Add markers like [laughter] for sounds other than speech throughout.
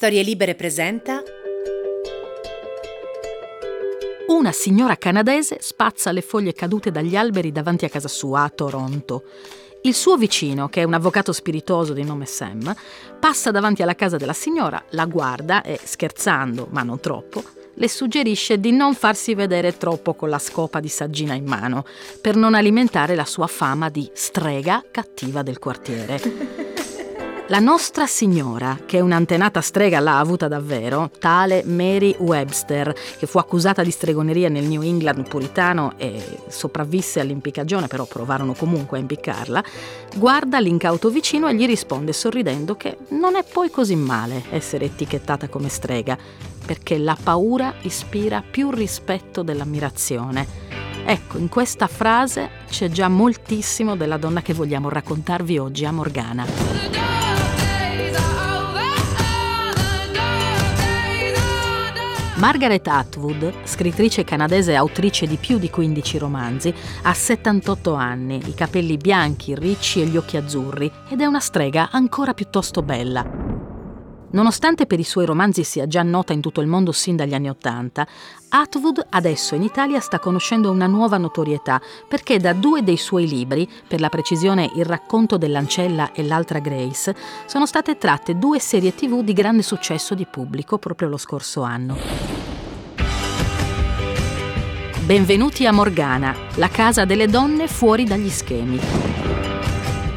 Storie Libere presenta Una signora canadese spazza le foglie cadute dagli alberi davanti a casa sua a Toronto. Il suo vicino, che è un avvocato spiritoso di nome Sam, passa davanti alla casa della signora, la guarda e, scherzando, ma non troppo, le suggerisce di non farsi vedere troppo con la scopa di saggina in mano, per non alimentare la sua fama di strega cattiva del quartiere. [laughs] La nostra signora, che un'antenata strega l'ha avuta davvero, tale Mary Webster, che fu accusata di stregoneria nel New England puritano e sopravvisse all'impiccagione, però provarono comunque a impiccarla, guarda l'incauto vicino e gli risponde sorridendo che non è poi così male essere etichettata come strega, perché la paura ispira più rispetto dell'ammirazione. Ecco, in questa frase c'è già moltissimo della donna che vogliamo raccontarvi oggi a Morgana. Margaret Atwood, scrittrice canadese e autrice di più di 15 romanzi, ha 78 anni, i capelli bianchi, ricci e gli occhi azzurri ed è una strega ancora piuttosto bella. Nonostante per i suoi romanzi sia già nota in tutto il mondo sin dagli anni Ottanta, Atwood adesso in Italia sta conoscendo una nuova notorietà perché da due dei suoi libri, per la precisione Il racconto dell'ancella e l'altra Grace, sono state tratte due serie tv di grande successo di pubblico proprio lo scorso anno. Benvenuti a Morgana, la casa delle donne fuori dagli schemi.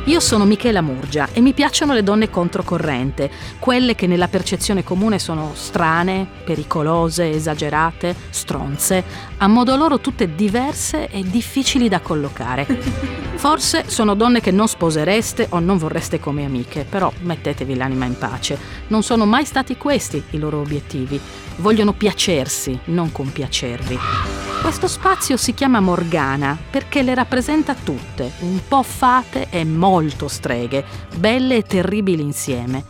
Io sono Michela Murgia e mi piacciono le donne controcorrente, quelle che nella percezione comune sono strane, pericolose, esagerate, stronze, a modo loro tutte diverse e difficili da collocare. [laughs] Forse sono donne che non sposereste o non vorreste come amiche, però mettetevi l'anima in pace. Non sono mai stati questi i loro obiettivi. Vogliono piacersi, non compiacervi. Questo spazio si chiama Morgana perché le rappresenta tutte, un po' fate e molto streghe, belle e terribili insieme.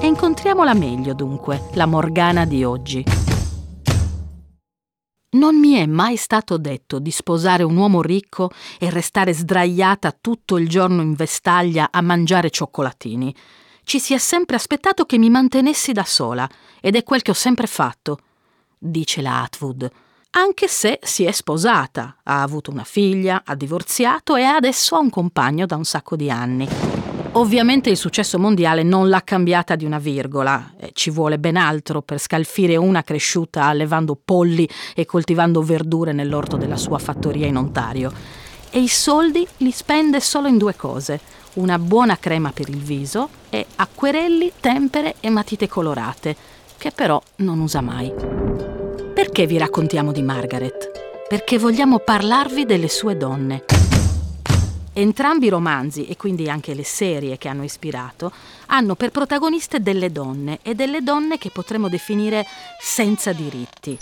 E incontriamola meglio dunque, la Morgana di oggi. Non mi è mai stato detto di sposare un uomo ricco e restare sdraiata tutto il giorno in vestaglia a mangiare cioccolatini. Ci si è sempre aspettato che mi mantenessi da sola, ed è quel che ho sempre fatto, dice la Atwood anche se si è sposata, ha avuto una figlia, ha divorziato e adesso ha un compagno da un sacco di anni. Ovviamente il successo mondiale non l'ha cambiata di una virgola, ci vuole ben altro per scalfire una cresciuta allevando polli e coltivando verdure nell'orto della sua fattoria in Ontario. E i soldi li spende solo in due cose, una buona crema per il viso e acquerelli, tempere e matite colorate, che però non usa mai. Perché vi raccontiamo di Margaret? Perché vogliamo parlarvi delle sue donne. Entrambi i romanzi, e quindi anche le serie che hanno ispirato, hanno per protagoniste delle donne e delle donne che potremmo definire senza diritti.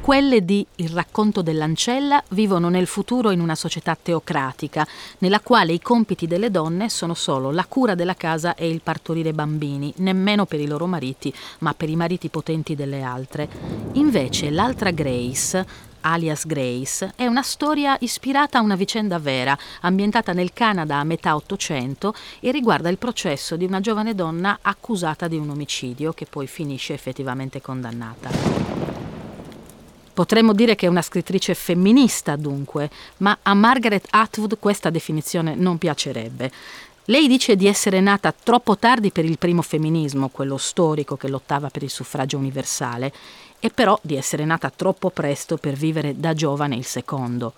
Quelle di Il racconto dell'ancella vivono nel futuro in una società teocratica, nella quale i compiti delle donne sono solo la cura della casa e il partorire bambini, nemmeno per i loro mariti, ma per i mariti potenti delle altre. Invece l'altra Grace alias Grace, è una storia ispirata a una vicenda vera, ambientata nel Canada a metà Ottocento e riguarda il processo di una giovane donna accusata di un omicidio che poi finisce effettivamente condannata. Potremmo dire che è una scrittrice femminista dunque, ma a Margaret Atwood questa definizione non piacerebbe. Lei dice di essere nata troppo tardi per il primo femminismo, quello storico che lottava per il suffragio universale, e però di essere nata troppo presto per vivere da giovane il secondo.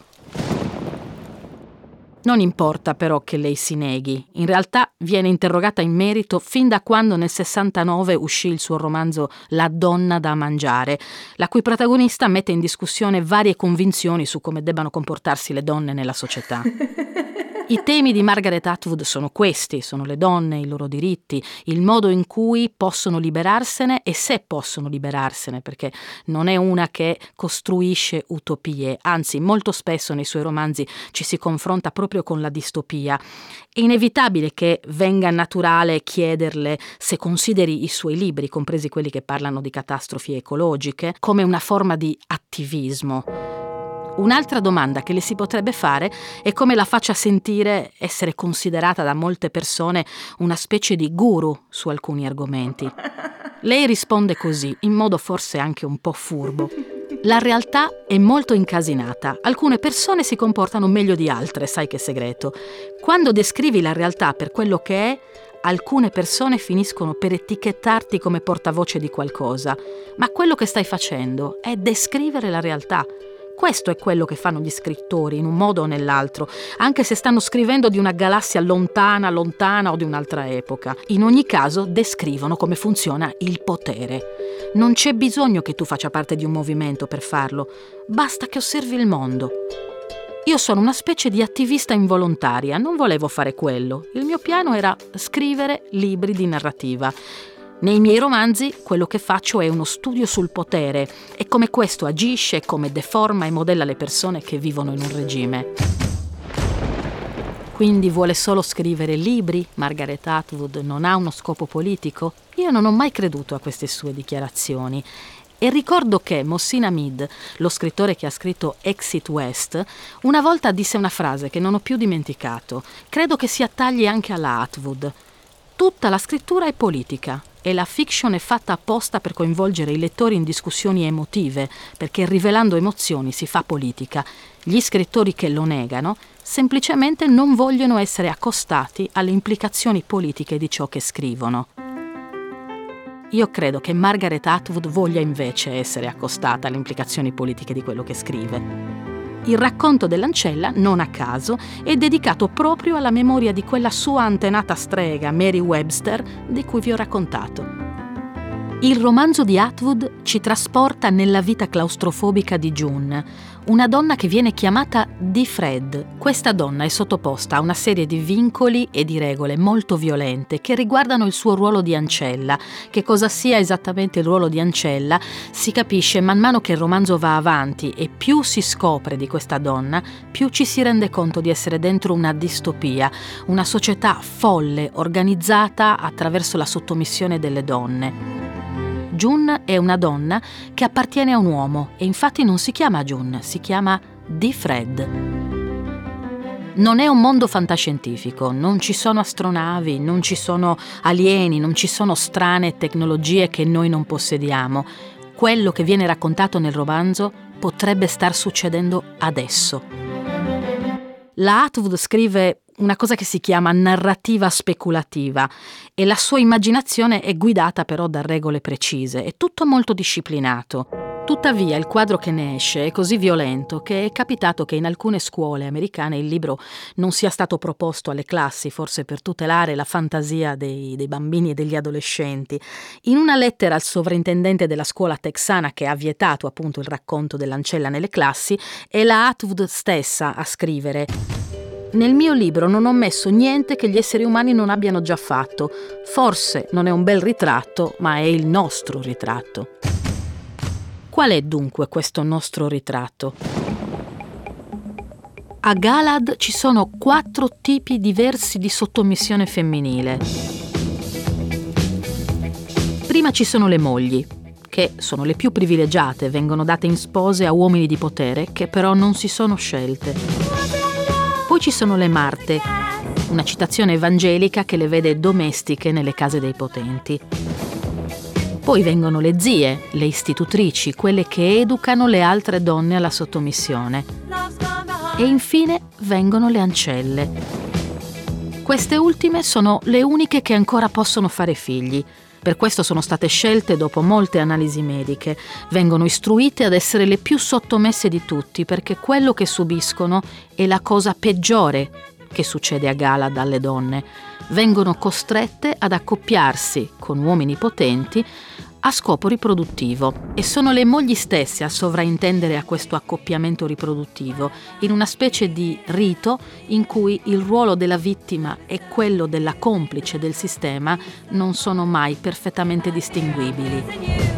Non importa però che lei si neghi, in realtà viene interrogata in merito fin da quando nel 69 uscì il suo romanzo La donna da mangiare, la cui protagonista mette in discussione varie convinzioni su come debbano comportarsi le donne nella società. [laughs] I temi di Margaret Atwood sono questi, sono le donne, i loro diritti, il modo in cui possono liberarsene e se possono liberarsene, perché non è una che costruisce utopie, anzi molto spesso nei suoi romanzi ci si confronta proprio con la distopia. È inevitabile che venga naturale chiederle se consideri i suoi libri, compresi quelli che parlano di catastrofi ecologiche, come una forma di attivismo. Un'altra domanda che le si potrebbe fare è come la faccia sentire essere considerata da molte persone una specie di guru su alcuni argomenti. Lei risponde così, in modo forse anche un po' furbo. La realtà è molto incasinata. Alcune persone si comportano meglio di altre, sai che segreto. Quando descrivi la realtà per quello che è, alcune persone finiscono per etichettarti come portavoce di qualcosa, ma quello che stai facendo è descrivere la realtà. Questo è quello che fanno gli scrittori, in un modo o nell'altro, anche se stanno scrivendo di una galassia lontana, lontana o di un'altra epoca. In ogni caso descrivono come funziona il potere. Non c'è bisogno che tu faccia parte di un movimento per farlo, basta che osservi il mondo. Io sono una specie di attivista involontaria, non volevo fare quello. Il mio piano era scrivere libri di narrativa. Nei miei romanzi quello che faccio è uno studio sul potere e come questo agisce, come deforma e modella le persone che vivono in un regime. Quindi vuole solo scrivere libri? Margaret Atwood non ha uno scopo politico? Io non ho mai creduto a queste sue dichiarazioni. E ricordo che Mossina Mead, lo scrittore che ha scritto Exit West, una volta disse una frase che non ho più dimenticato. Credo che si attagli anche alla Atwood. Tutta la scrittura è politica, e la fiction è fatta apposta per coinvolgere i lettori in discussioni emotive, perché rivelando emozioni si fa politica. Gli scrittori che lo negano semplicemente non vogliono essere accostati alle implicazioni politiche di ciò che scrivono. Io credo che Margaret Atwood voglia invece essere accostata alle implicazioni politiche di quello che scrive. Il racconto dell'ancella, non a caso, è dedicato proprio alla memoria di quella sua antenata strega, Mary Webster, di cui vi ho raccontato. Il romanzo di Atwood ci trasporta nella vita claustrofobica di June, una donna che viene chiamata di Fred. Questa donna è sottoposta a una serie di vincoli e di regole molto violente che riguardano il suo ruolo di ancella. Che cosa sia esattamente il ruolo di ancella si capisce man mano che il romanzo va avanti e più si scopre di questa donna, più ci si rende conto di essere dentro una distopia, una società folle organizzata attraverso la sottomissione delle donne. June è una donna che appartiene a un uomo e infatti non si chiama June, si chiama Di Fred. Non è un mondo fantascientifico, non ci sono astronavi, non ci sono alieni, non ci sono strane tecnologie che noi non possediamo. Quello che viene raccontato nel romanzo potrebbe star succedendo adesso. La Atwood scrive una cosa che si chiama narrativa speculativa e la sua immaginazione è guidata però da regole precise, è tutto molto disciplinato. Tuttavia il quadro che ne esce è così violento che è capitato che in alcune scuole americane il libro non sia stato proposto alle classi, forse per tutelare la fantasia dei, dei bambini e degli adolescenti. In una lettera al sovrintendente della scuola texana che ha vietato appunto il racconto dell'ancella nelle classi, è la Atwood stessa a scrivere nel mio libro non ho messo niente che gli esseri umani non abbiano già fatto. Forse non è un bel ritratto, ma è il nostro ritratto. Qual è dunque questo nostro ritratto? A Galad ci sono quattro tipi diversi di sottomissione femminile. Prima ci sono le mogli, che sono le più privilegiate, vengono date in spose a uomini di potere che però non si sono scelte. Poi ci sono le Marte, una citazione evangelica che le vede domestiche nelle case dei potenti. Poi vengono le zie, le istitutrici, quelle che educano le altre donne alla sottomissione. E infine vengono le ancelle. Queste ultime sono le uniche che ancora possono fare figli, per questo sono state scelte dopo molte analisi mediche. Vengono istruite ad essere le più sottomesse di tutti perché quello che subiscono è la cosa peggiore che succede a gala dalle donne. Vengono costrette ad accoppiarsi con uomini potenti a scopo riproduttivo e sono le mogli stesse a sovraintendere a questo accoppiamento riproduttivo, in una specie di rito in cui il ruolo della vittima e quello della complice del sistema non sono mai perfettamente distinguibili.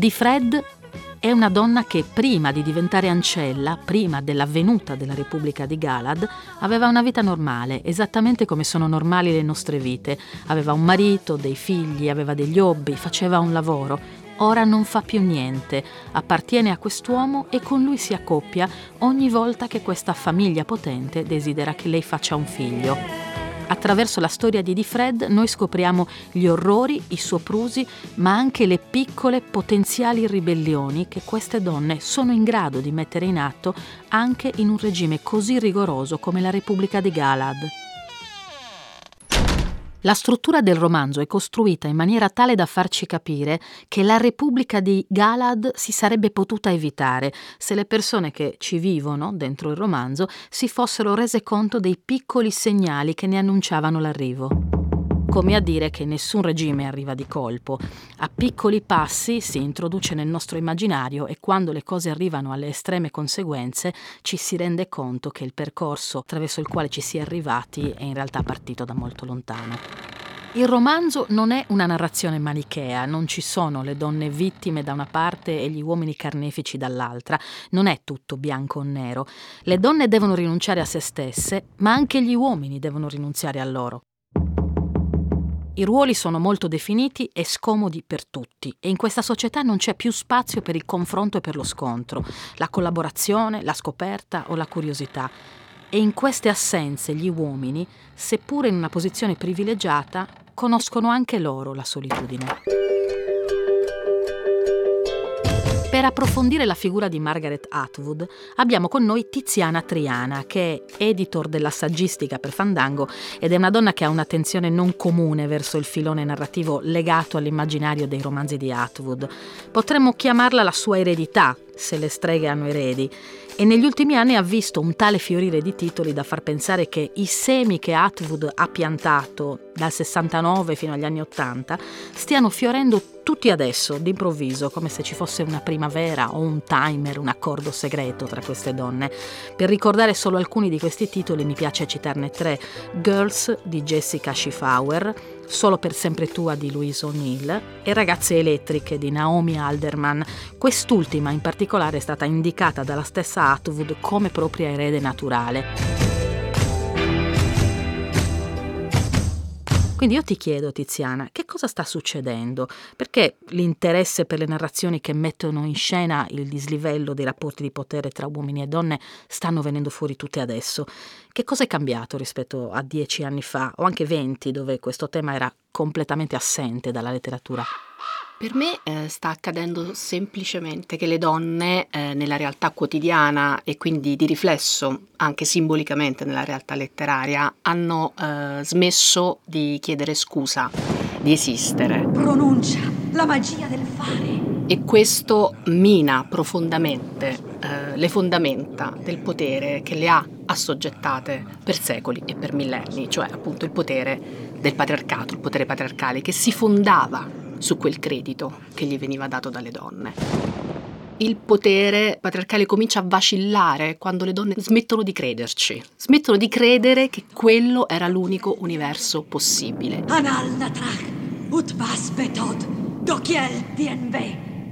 Di Fred è una donna che prima di diventare ancella, prima della venuta della Repubblica di Galad, aveva una vita normale, esattamente come sono normali le nostre vite. Aveva un marito, dei figli, aveva degli hobby, faceva un lavoro. Ora non fa più niente, appartiene a quest'uomo e con lui si accoppia ogni volta che questa famiglia potente desidera che lei faccia un figlio. Attraverso la storia di Di Fred noi scopriamo gli orrori, i soprusi, ma anche le piccole potenziali ribellioni che queste donne sono in grado di mettere in atto anche in un regime così rigoroso come la Repubblica di Galad. La struttura del romanzo è costruita in maniera tale da farci capire che la Repubblica di Galad si sarebbe potuta evitare se le persone che ci vivono dentro il romanzo si fossero rese conto dei piccoli segnali che ne annunciavano l'arrivo come a dire che nessun regime arriva di colpo. A piccoli passi si introduce nel nostro immaginario e quando le cose arrivano alle estreme conseguenze ci si rende conto che il percorso attraverso il quale ci si è arrivati è in realtà partito da molto lontano. Il romanzo non è una narrazione manichea, non ci sono le donne vittime da una parte e gli uomini carnefici dall'altra, non è tutto bianco o nero. Le donne devono rinunciare a se stesse, ma anche gli uomini devono rinunziare a loro. I ruoli sono molto definiti e scomodi per tutti e in questa società non c'è più spazio per il confronto e per lo scontro, la collaborazione, la scoperta o la curiosità. E in queste assenze gli uomini, seppure in una posizione privilegiata, conoscono anche loro la solitudine. Per approfondire la figura di Margaret Atwood abbiamo con noi Tiziana Triana, che è editor della saggistica per Fandango ed è una donna che ha un'attenzione non comune verso il filone narrativo legato all'immaginario dei romanzi di Atwood. Potremmo chiamarla la sua eredità, se le streghe hanno eredi, e negli ultimi anni ha visto un tale fiorire di titoli da far pensare che i semi che Atwood ha piantato dal 69 fino agli anni 80 stiano fiorendo tutti adesso, d'improvviso, come se ci fosse una primavera o un timer, un accordo segreto tra queste donne. Per ricordare solo alcuni di questi titoli mi piace citarne tre: Girls di Jessica Schiffauer, Solo per sempre tua di Louise O'Neill e Ragazze elettriche di Naomi Alderman. Quest'ultima in particolare è stata indicata dalla stessa Atwood come propria erede naturale. Quindi io ti chiedo, Tiziana, che cosa sta succedendo? Perché l'interesse per le narrazioni che mettono in scena il dislivello dei rapporti di potere tra uomini e donne stanno venendo fuori tutte adesso? Che cosa è cambiato rispetto a dieci anni fa, o anche venti, dove questo tema era completamente assente dalla letteratura? Per me eh, sta accadendo semplicemente che le donne eh, nella realtà quotidiana e quindi di riflesso anche simbolicamente nella realtà letteraria hanno eh, smesso di chiedere scusa, di esistere. Pronuncia la magia del fare. E questo mina profondamente eh, le fondamenta del potere che le ha assoggettate per secoli e per millenni, cioè appunto il potere del patriarcato, il potere patriarcale che si fondava su quel credito che gli veniva dato dalle donne. Il potere patriarcale comincia a vacillare quando le donne smettono di crederci, smettono di credere che quello era l'unico universo possibile.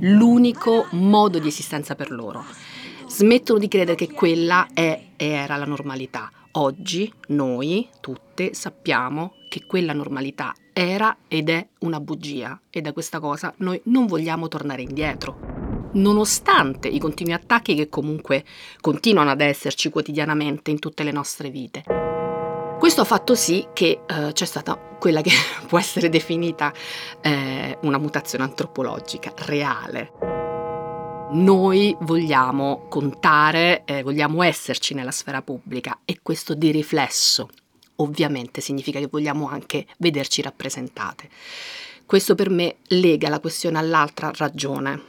L'unico modo di esistenza per loro. Smettono di credere che quella è e era la normalità. Oggi noi tutte sappiamo che quella normalità era ed è una bugia e da questa cosa noi non vogliamo tornare indietro. Nonostante i continui attacchi che comunque continuano ad esserci quotidianamente in tutte le nostre vite. Questo ha fatto sì che eh, c'è stata quella che [laughs] può essere definita eh, una mutazione antropologica reale. Noi vogliamo contare, eh, vogliamo esserci nella sfera pubblica e questo di riflesso ovviamente significa che vogliamo anche vederci rappresentate. Questo per me lega la questione all'altra ragione,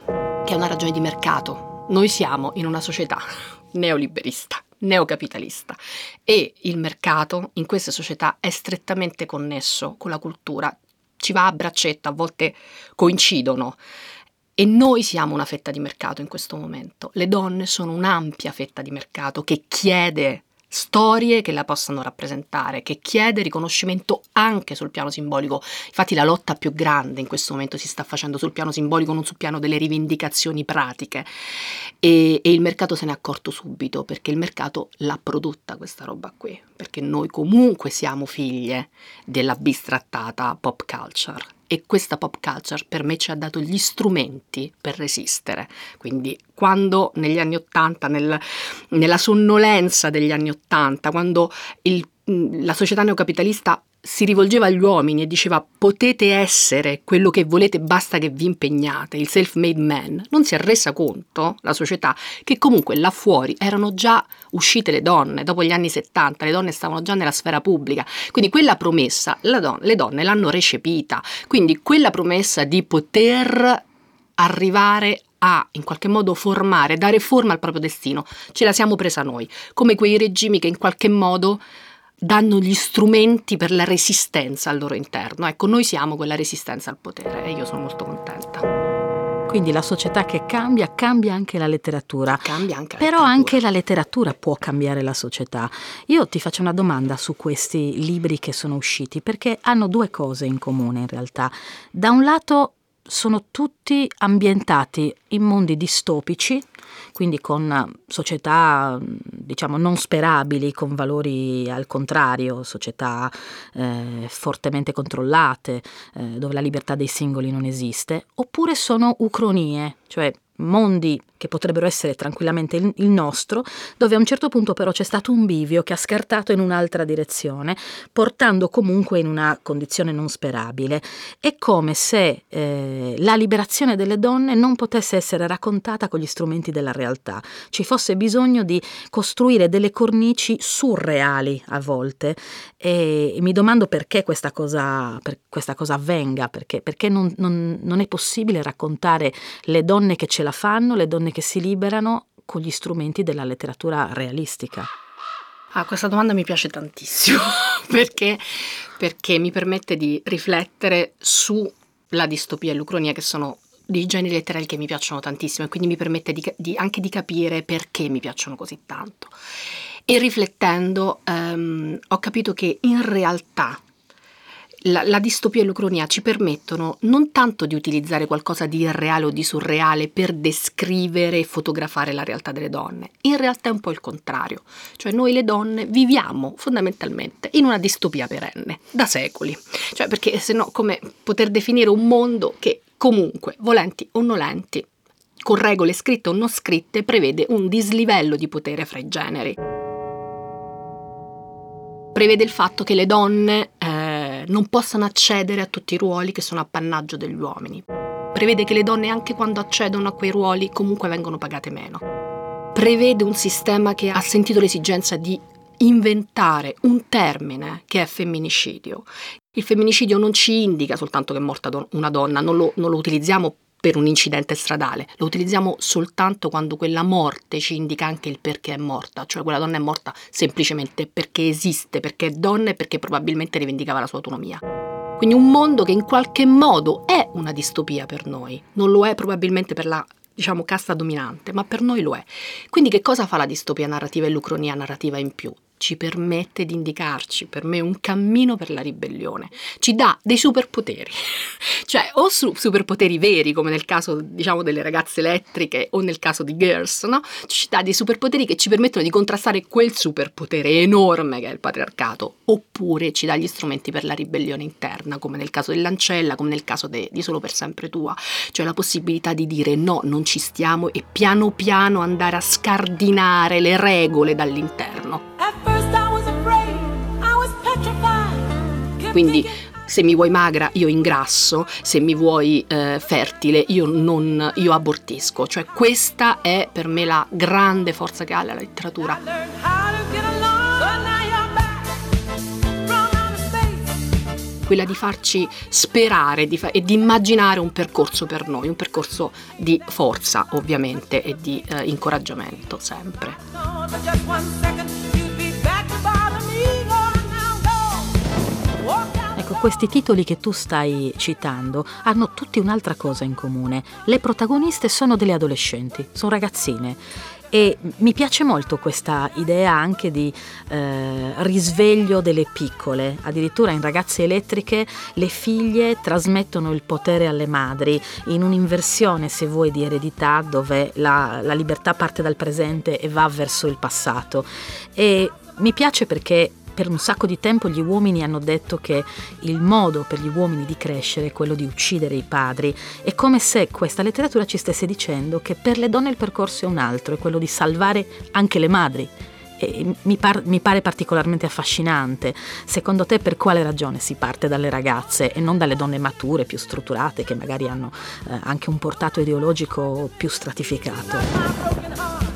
che è una ragione di mercato. Noi siamo in una società [laughs] neoliberista, neocapitalista e il mercato in queste società è strettamente connesso con la cultura, ci va a braccetto, a volte coincidono. E noi siamo una fetta di mercato in questo momento. Le donne sono un'ampia fetta di mercato che chiede storie che la possano rappresentare, che chiede riconoscimento anche sul piano simbolico. Infatti la lotta più grande in questo momento si sta facendo sul piano simbolico, non sul piano delle rivendicazioni pratiche. E, e il mercato se n'è accorto subito, perché il mercato l'ha prodotta questa roba qui, perché noi comunque siamo figlie della bistrattata pop culture e questa pop culture per me ci ha dato gli strumenti per resistere. Quindi quando negli anni Ottanta, nel, nella sonnolenza degli anni Ottanta, quando il, la società neocapitalista si rivolgeva agli uomini e diceva potete essere quello che volete, basta che vi impegnate, il self-made man, non si è resa conto, la società, che comunque là fuori erano già uscite le donne, dopo gli anni 70, le donne stavano già nella sfera pubblica, quindi quella promessa don- le donne l'hanno recepita, quindi quella promessa di poter arrivare a in qualche modo formare, dare forma al proprio destino, ce la siamo presa noi, come quei regimi che in qualche modo danno gli strumenti per la resistenza al loro interno. Ecco, noi siamo quella resistenza al potere e io sono molto contenta. Quindi la società che cambia, cambia anche la letteratura. Cambia anche la Però letteratura. anche la letteratura può cambiare la società. Io ti faccio una domanda su questi libri che sono usciti, perché hanno due cose in comune in realtà. Da un lato sono tutti ambientati in mondi distopici, quindi con società diciamo non sperabili, con valori al contrario, società eh, fortemente controllate, eh, dove la libertà dei singoli non esiste, oppure sono ucronie, cioè mondi che potrebbero essere tranquillamente il, nostro, dove a un certo punto però c'è stato un bivio che ha scartato in un'altra direzione, portando comunque in una condizione non sperabile. È come se eh, la liberazione delle donne non potesse essere raccontata con gli strumenti della realtà, ci fosse bisogno di costruire delle cornici surreali a volte e mi domando perché questa cosa, per questa cosa avvenga, perché, perché non, non, non è possibile raccontare le donne che ce la fanno, le donne che si liberano con gli strumenti della letteratura realistica? Ah, questa domanda mi piace tantissimo [laughs] perché, perché mi permette di riflettere sulla distopia e l'ucronia che sono dei generi letterari che mi piacciono tantissimo e quindi mi permette di, di, anche di capire perché mi piacciono così tanto. E riflettendo um, ho capito che in realtà la, la, distopia e l'ucronia ci permettono non tanto di utilizzare qualcosa di irreale o di surreale per descrivere e fotografare la realtà delle donne, in realtà è un po' il contrario, cioè noi le donne viviamo fondamentalmente in una distopia perenne, da secoli, cioè perché se no come poter definire un mondo che comunque, volenti o nolenti, con regole scritte o non scritte, prevede un dislivello di potere fra i generi. Prevede il fatto che le donne non possano accedere a tutti i ruoli che sono appannaggio degli uomini. Prevede che le donne anche quando accedono a quei ruoli comunque vengono pagate meno. Prevede un sistema che ha sentito l'esigenza di inventare un termine che è femminicidio. Il femminicidio non ci indica soltanto che è morta una donna, non lo, non lo utilizziamo per un incidente stradale, lo utilizziamo soltanto quando quella morte ci indica anche il perché è morta, cioè quella donna è morta semplicemente perché esiste, perché è donna e perché probabilmente rivendicava la sua autonomia. Quindi un mondo che in qualche modo è una distopia per noi, non lo è probabilmente per la diciamo casta dominante, ma per noi lo è. Quindi che cosa fa la distopia narrativa e l'ucronia narrativa in più? Ci permette di indicarci per me un cammino per la ribellione, ci dà dei superpoteri, [laughs] cioè o su superpoteri veri come nel caso diciamo delle ragazze elettriche o nel caso di Girls, no? ci dà dei superpoteri che ci permettono di contrastare quel superpotere enorme che è il patriarcato, oppure ci dà gli strumenti per la ribellione interna come nel caso dell'ancella, come nel caso de, di Solo per sempre tua, cioè la possibilità di dire no, non ci stiamo e piano piano andare a scardinare le regole dall'interno. Quindi se mi vuoi magra io ingrasso, se mi vuoi eh, fertile io, non, io abortisco. Cioè questa è per me la grande forza che ha la letteratura. Quella di farci sperare di fa- e di immaginare un percorso per noi, un percorso di forza ovviamente e di eh, incoraggiamento sempre. Questi titoli che tu stai citando hanno tutti un'altra cosa in comune. Le protagoniste sono delle adolescenti, sono ragazzine E mi piace molto questa idea anche di eh, risveglio delle piccole. Addirittura in Ragazze Elettriche le figlie trasmettono il potere alle madri in un'inversione, se vuoi, di eredità dove la, la libertà parte dal presente e va verso il passato. E mi piace perché per un sacco di tempo gli uomini hanno detto che il modo per gli uomini di crescere è quello di uccidere i padri. È come se questa letteratura ci stesse dicendo che per le donne il percorso è un altro, è quello di salvare anche le madri. Mi, par- mi pare particolarmente affascinante. Secondo te per quale ragione si parte dalle ragazze e non dalle donne mature, più strutturate, che magari hanno eh, anche un portato ideologico più stratificato?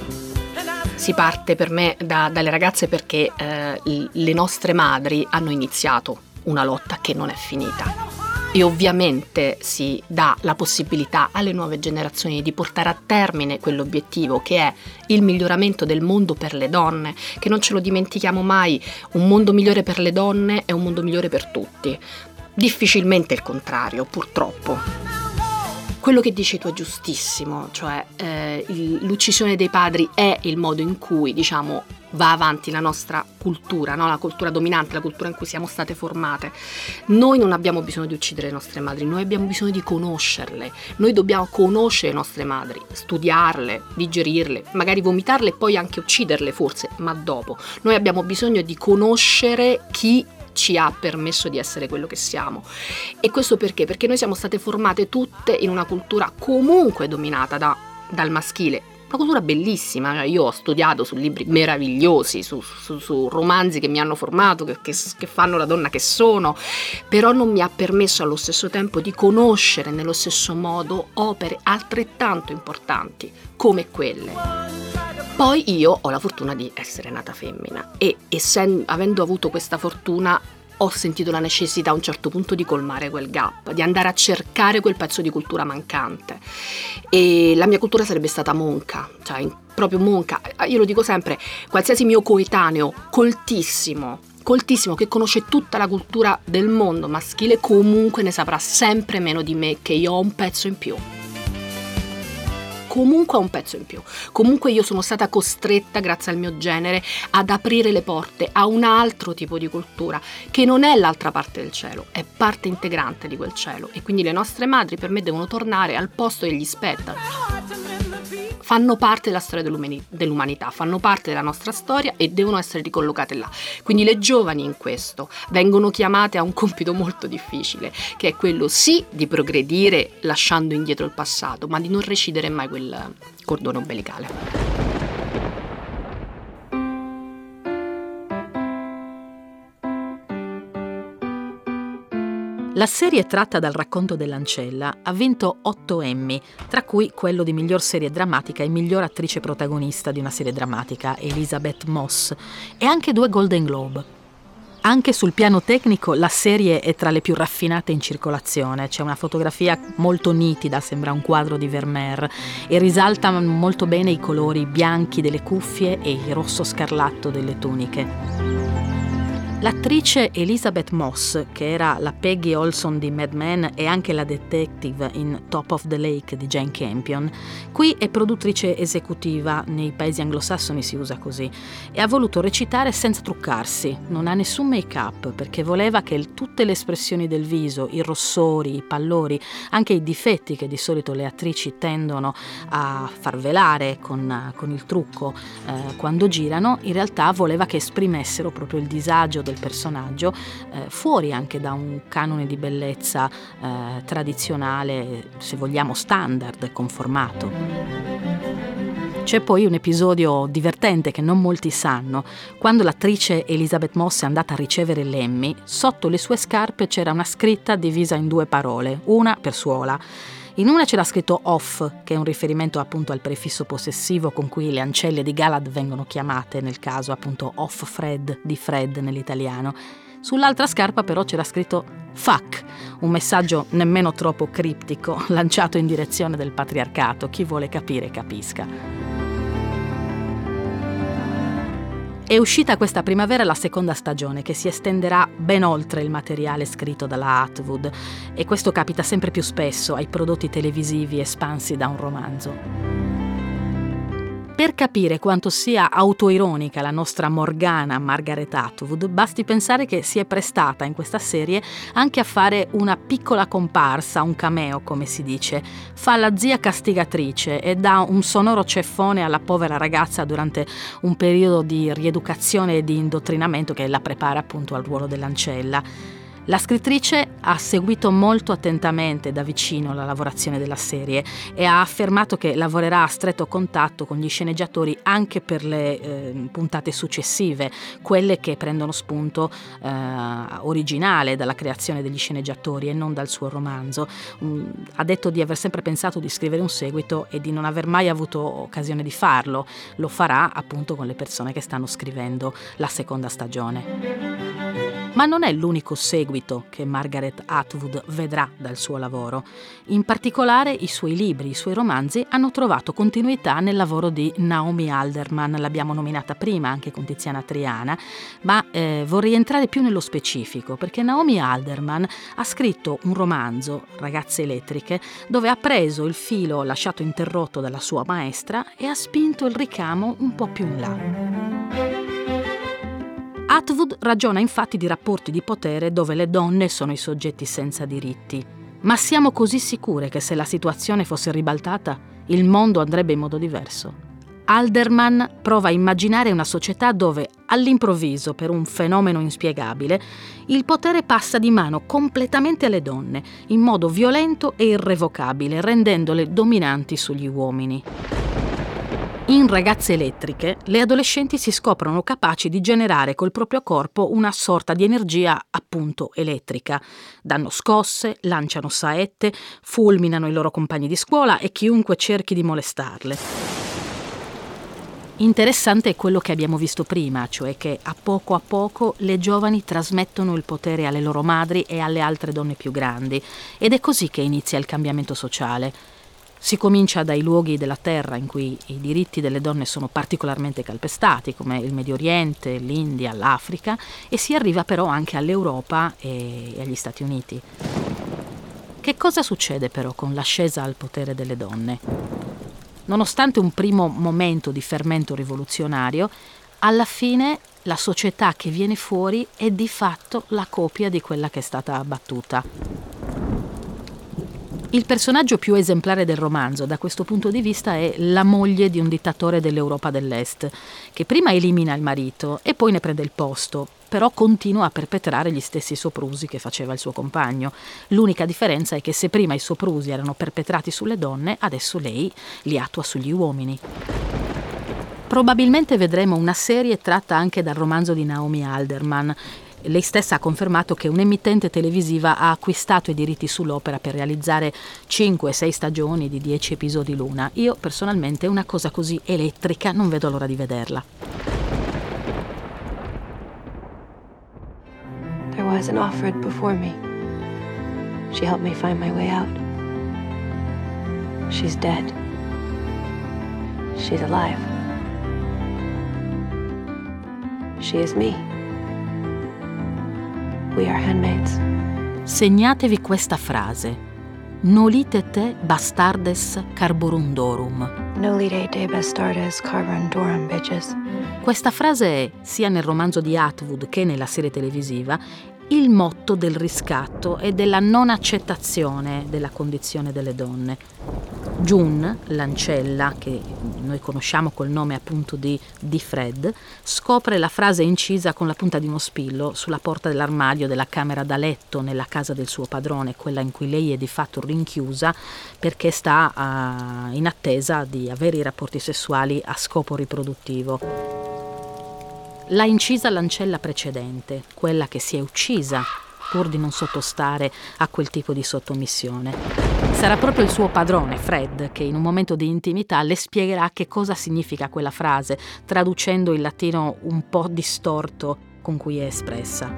Si parte per me da, dalle ragazze perché eh, le nostre madri hanno iniziato una lotta che non è finita. E ovviamente si dà la possibilità alle nuove generazioni di portare a termine quell'obiettivo che è il miglioramento del mondo per le donne, che non ce lo dimentichiamo mai, un mondo migliore per le donne è un mondo migliore per tutti. Difficilmente il contrario, purtroppo. Quello che dici tu è giustissimo, cioè eh, il, l'uccisione dei padri è il modo in cui, diciamo, va avanti la nostra cultura, no? la cultura dominante, la cultura in cui siamo state formate. Noi non abbiamo bisogno di uccidere le nostre madri, noi abbiamo bisogno di conoscerle. Noi dobbiamo conoscere le nostre madri, studiarle, digerirle, magari vomitarle e poi anche ucciderle forse, ma dopo. Noi abbiamo bisogno di conoscere chi ci ha permesso di essere quello che siamo. E questo perché? Perché noi siamo state formate tutte in una cultura comunque dominata da, dal maschile, una cultura bellissima, cioè, io ho studiato su libri meravigliosi, su, su, su romanzi che mi hanno formato, che, che, che, fanno la donna che sono, però non mi ha permesso allo stesso tempo di conoscere nello stesso modo opere altrettanto importanti come quelle. Poi io ho la fortuna di essere nata femmina e essendo, avendo avuto questa fortuna ho sentito la necessità a un certo punto di colmare quel gap, di andare a cercare quel pezzo di cultura mancante. E la mia cultura sarebbe stata monca, cioè proprio monca. Io lo dico sempre, qualsiasi mio coetaneo coltissimo coltissimo che conosce tutta la cultura del mondo maschile comunque ne saprà sempre meno di me che io ho un pezzo in più comunque un pezzo in più. Comunque io sono stata costretta, grazie al mio genere, ad aprire le porte a un altro tipo di cultura, che non è l'altra parte del cielo, è parte integrante di quel cielo. E quindi le nostre madri per me devono tornare al posto che gli spetta fanno parte della storia dell'umanità, fanno parte della nostra storia e devono essere ricollocate là. Quindi le giovani in questo vengono chiamate a un compito molto difficile, che è quello sì di progredire lasciando indietro il passato, ma di non recidere mai quel cordone ombelicale. La serie tratta dal racconto dell'ancella ha vinto 8 Emmy, tra cui quello di miglior serie drammatica e miglior attrice protagonista di una serie drammatica, Elizabeth Moss, e anche due Golden Globe. Anche sul piano tecnico la serie è tra le più raffinate in circolazione, c'è una fotografia molto nitida, sembra un quadro di Vermeer e risalta molto bene i colori bianchi delle cuffie e il rosso scarlatto delle tuniche. L'attrice Elizabeth Moss, che era la Peggy Olson di Mad Men e anche la detective in Top of the Lake di Jane Campion, qui è produttrice esecutiva, nei paesi anglosassoni si usa così, e ha voluto recitare senza truccarsi, non ha nessun make-up perché voleva che tutte le espressioni del viso, i rossori, i pallori, anche i difetti che di solito le attrici tendono a far velare con, con il trucco eh, quando girano, in realtà voleva che esprimessero proprio il disagio del del personaggio, eh, fuori anche da un canone di bellezza eh, tradizionale, se vogliamo standard, conformato. C'è poi un episodio divertente che non molti sanno. Quando l'attrice Elizabeth Moss è andata a ricevere l'Emmy, sotto le sue scarpe c'era una scritta divisa in due parole, una per suola. In una c'era scritto off, che è un riferimento appunto al prefisso possessivo con cui le ancelle di Galad vengono chiamate, nel caso appunto off Fred di Fred nell'italiano. Sull'altra scarpa però c'era scritto fuck, un messaggio nemmeno troppo criptico, [laughs] lanciato in direzione del patriarcato. Chi vuole capire capisca. È uscita questa primavera la seconda stagione che si estenderà ben oltre il materiale scritto dalla Atwood e questo capita sempre più spesso ai prodotti televisivi espansi da un romanzo. Per capire quanto sia autoironica la nostra Morgana Margaret Atwood, basti pensare che si è prestata in questa serie anche a fare una piccola comparsa, un cameo come si dice. Fa la zia castigatrice e dà un sonoro ceffone alla povera ragazza durante un periodo di rieducazione e di indottrinamento che la prepara appunto al ruolo dell'ancella. La scrittrice ha seguito molto attentamente da vicino la lavorazione della serie e ha affermato che lavorerà a stretto contatto con gli sceneggiatori anche per le eh, puntate successive, quelle che prendono spunto eh, originale dalla creazione degli sceneggiatori e non dal suo romanzo. Mm, ha detto di aver sempre pensato di scrivere un seguito e di non aver mai avuto occasione di farlo. Lo farà appunto con le persone che stanno scrivendo la seconda stagione. Ma non è l'unico seguito che Margaret Atwood vedrà dal suo lavoro. In particolare i suoi libri, i suoi romanzi hanno trovato continuità nel lavoro di Naomi Alderman, l'abbiamo nominata prima anche con Tiziana Triana, ma eh, vorrei entrare più nello specifico perché Naomi Alderman ha scritto un romanzo, Ragazze elettriche, dove ha preso il filo lasciato interrotto dalla sua maestra e ha spinto il ricamo un po' più in là. Atwood ragiona infatti di rapporti di potere dove le donne sono i soggetti senza diritti. Ma siamo così sicure che se la situazione fosse ribaltata, il mondo andrebbe in modo diverso? Alderman prova a immaginare una società dove, all'improvviso, per un fenomeno inspiegabile, il potere passa di mano completamente alle donne, in modo violento e irrevocabile, rendendole dominanti sugli uomini. In Ragazze elettriche, le adolescenti si scoprono capaci di generare col proprio corpo una sorta di energia appunto elettrica. Danno scosse, lanciano saette, fulminano i loro compagni di scuola e chiunque cerchi di molestarle. Interessante è quello che abbiamo visto prima, cioè che a poco a poco le giovani trasmettono il potere alle loro madri e alle altre donne più grandi ed è così che inizia il cambiamento sociale. Si comincia dai luoghi della terra in cui i diritti delle donne sono particolarmente calpestati, come il Medio Oriente, l'India, l'Africa, e si arriva però anche all'Europa e agli Stati Uniti. Che cosa succede però con l'ascesa al potere delle donne? Nonostante un primo momento di fermento rivoluzionario, alla fine la società che viene fuori è di fatto la copia di quella che è stata abbattuta. Il personaggio più esemplare del romanzo da questo punto di vista è la moglie di un dittatore dell'Europa dell'Est, che prima elimina il marito e poi ne prende il posto, però continua a perpetrare gli stessi soprusi che faceva il suo compagno. L'unica differenza è che se prima i soprusi erano perpetrati sulle donne, adesso lei li attua sugli uomini. Probabilmente vedremo una serie tratta anche dal romanzo di Naomi Alderman, lei stessa ha confermato che un'emittente televisiva ha acquistato i diritti sull'opera per realizzare 5-6 stagioni di 10 episodi l'una. Io personalmente una cosa così elettrica non vedo l'ora di vederla. There was an Offred before me. She helped me find my way out. She's dead. She's alive. She is me. We are handmaids. Segnatevi questa frase. Nolite te bastardes carborundorum. Nolite te bastardes carborundorum, bitches. Questa frase è, sia nel romanzo di Atwood che nella serie televisiva, il motto del riscatto e della non accettazione della condizione delle donne. June, l'ancella, che noi conosciamo col nome appunto di, di Fred, scopre la frase incisa con la punta di uno spillo sulla porta dell'armadio della camera da letto nella casa del suo padrone, quella in cui lei è di fatto rinchiusa perché sta uh, in attesa di avere i rapporti sessuali a scopo riproduttivo. L'ha incisa l'ancella precedente, quella che si è uccisa pur di non sottostare a quel tipo di sottomissione. Sarà proprio il suo padrone, Fred, che in un momento di intimità le spiegherà che cosa significa quella frase, traducendo il latino un po' distorto con cui è espressa.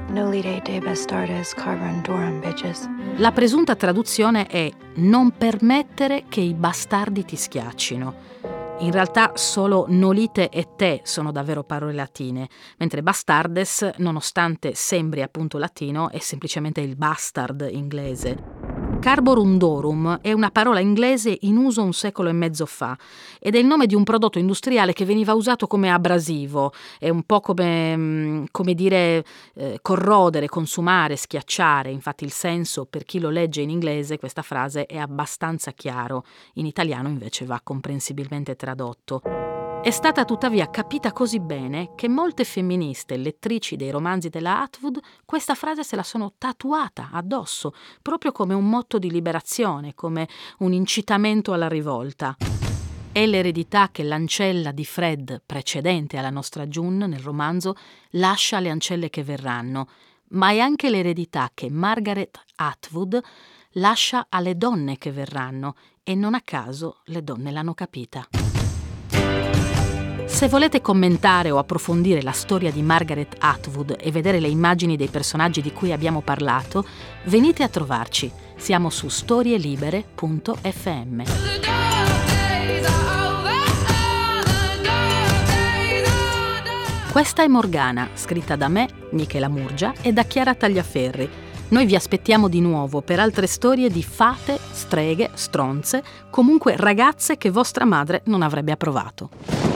La presunta traduzione è non permettere che i bastardi ti schiaccino. In realtà solo nolite e te sono davvero parole latine, mentre bastardes, nonostante sembri appunto latino, è semplicemente il bastard inglese. Carborundorum è una parola inglese in uso un secolo e mezzo fa ed è il nome di un prodotto industriale che veniva usato come abrasivo, è un po' come, mm, come dire eh, corrodere, consumare, schiacciare, infatti il senso per chi lo legge in inglese questa frase è abbastanza chiaro, in italiano invece va comprensibilmente tradotto. È stata tuttavia capita così bene che molte femministe lettrici dei romanzi della Atwood questa frase se la sono tatuata addosso, proprio come un motto di liberazione, come un incitamento alla rivolta. È l'eredità che l'ancella di Fred, precedente alla nostra June nel romanzo, lascia alle ancelle che verranno, ma è anche l'eredità che Margaret Atwood lascia alle donne che verranno, e non a caso le donne l'hanno capita. Se volete commentare o approfondire la storia di Margaret Atwood e vedere le immagini dei personaggi di cui abbiamo parlato, venite a trovarci. Siamo su storielibere.fm. Questa è Morgana, scritta da me, Michela Murgia, e da Chiara Tagliaferri. Noi vi aspettiamo di nuovo per altre storie di fate, streghe, stronze, comunque ragazze che vostra madre non avrebbe approvato.